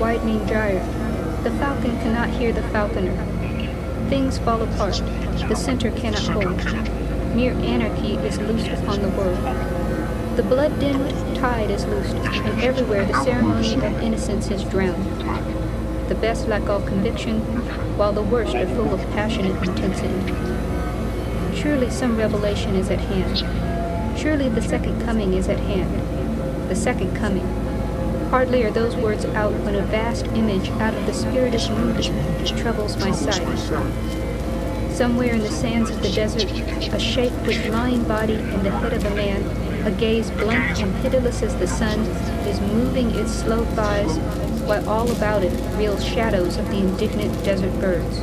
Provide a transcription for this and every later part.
widening gyre, the falcon cannot hear the falconer. Things fall apart, the center cannot hold. Mere anarchy is loosed upon the world. The blood-dimmed tide is loosed, and everywhere the ceremony of innocence is drowned. The best lack all conviction, while the worst are full of passionate intensity. Surely some revelation is at hand. Surely the second coming is at hand. The second coming. Hardly are those words out when a vast image out of the Spiritus Mundi troubles my sight. Somewhere in the sands of the desert, a shape with lying body and the head of a man, a gaze blank and pitiless as the sun, is moving its slow thighs, while all about it reel shadows of the indignant desert birds.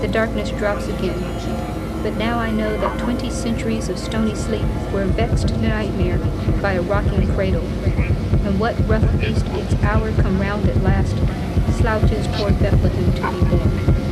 The darkness drops again, but now I know that twenty centuries of stony sleep were a vexed nightmare by a rocking cradle and what rough beast its hour come round at last, slouches toward Bethlehem to be born.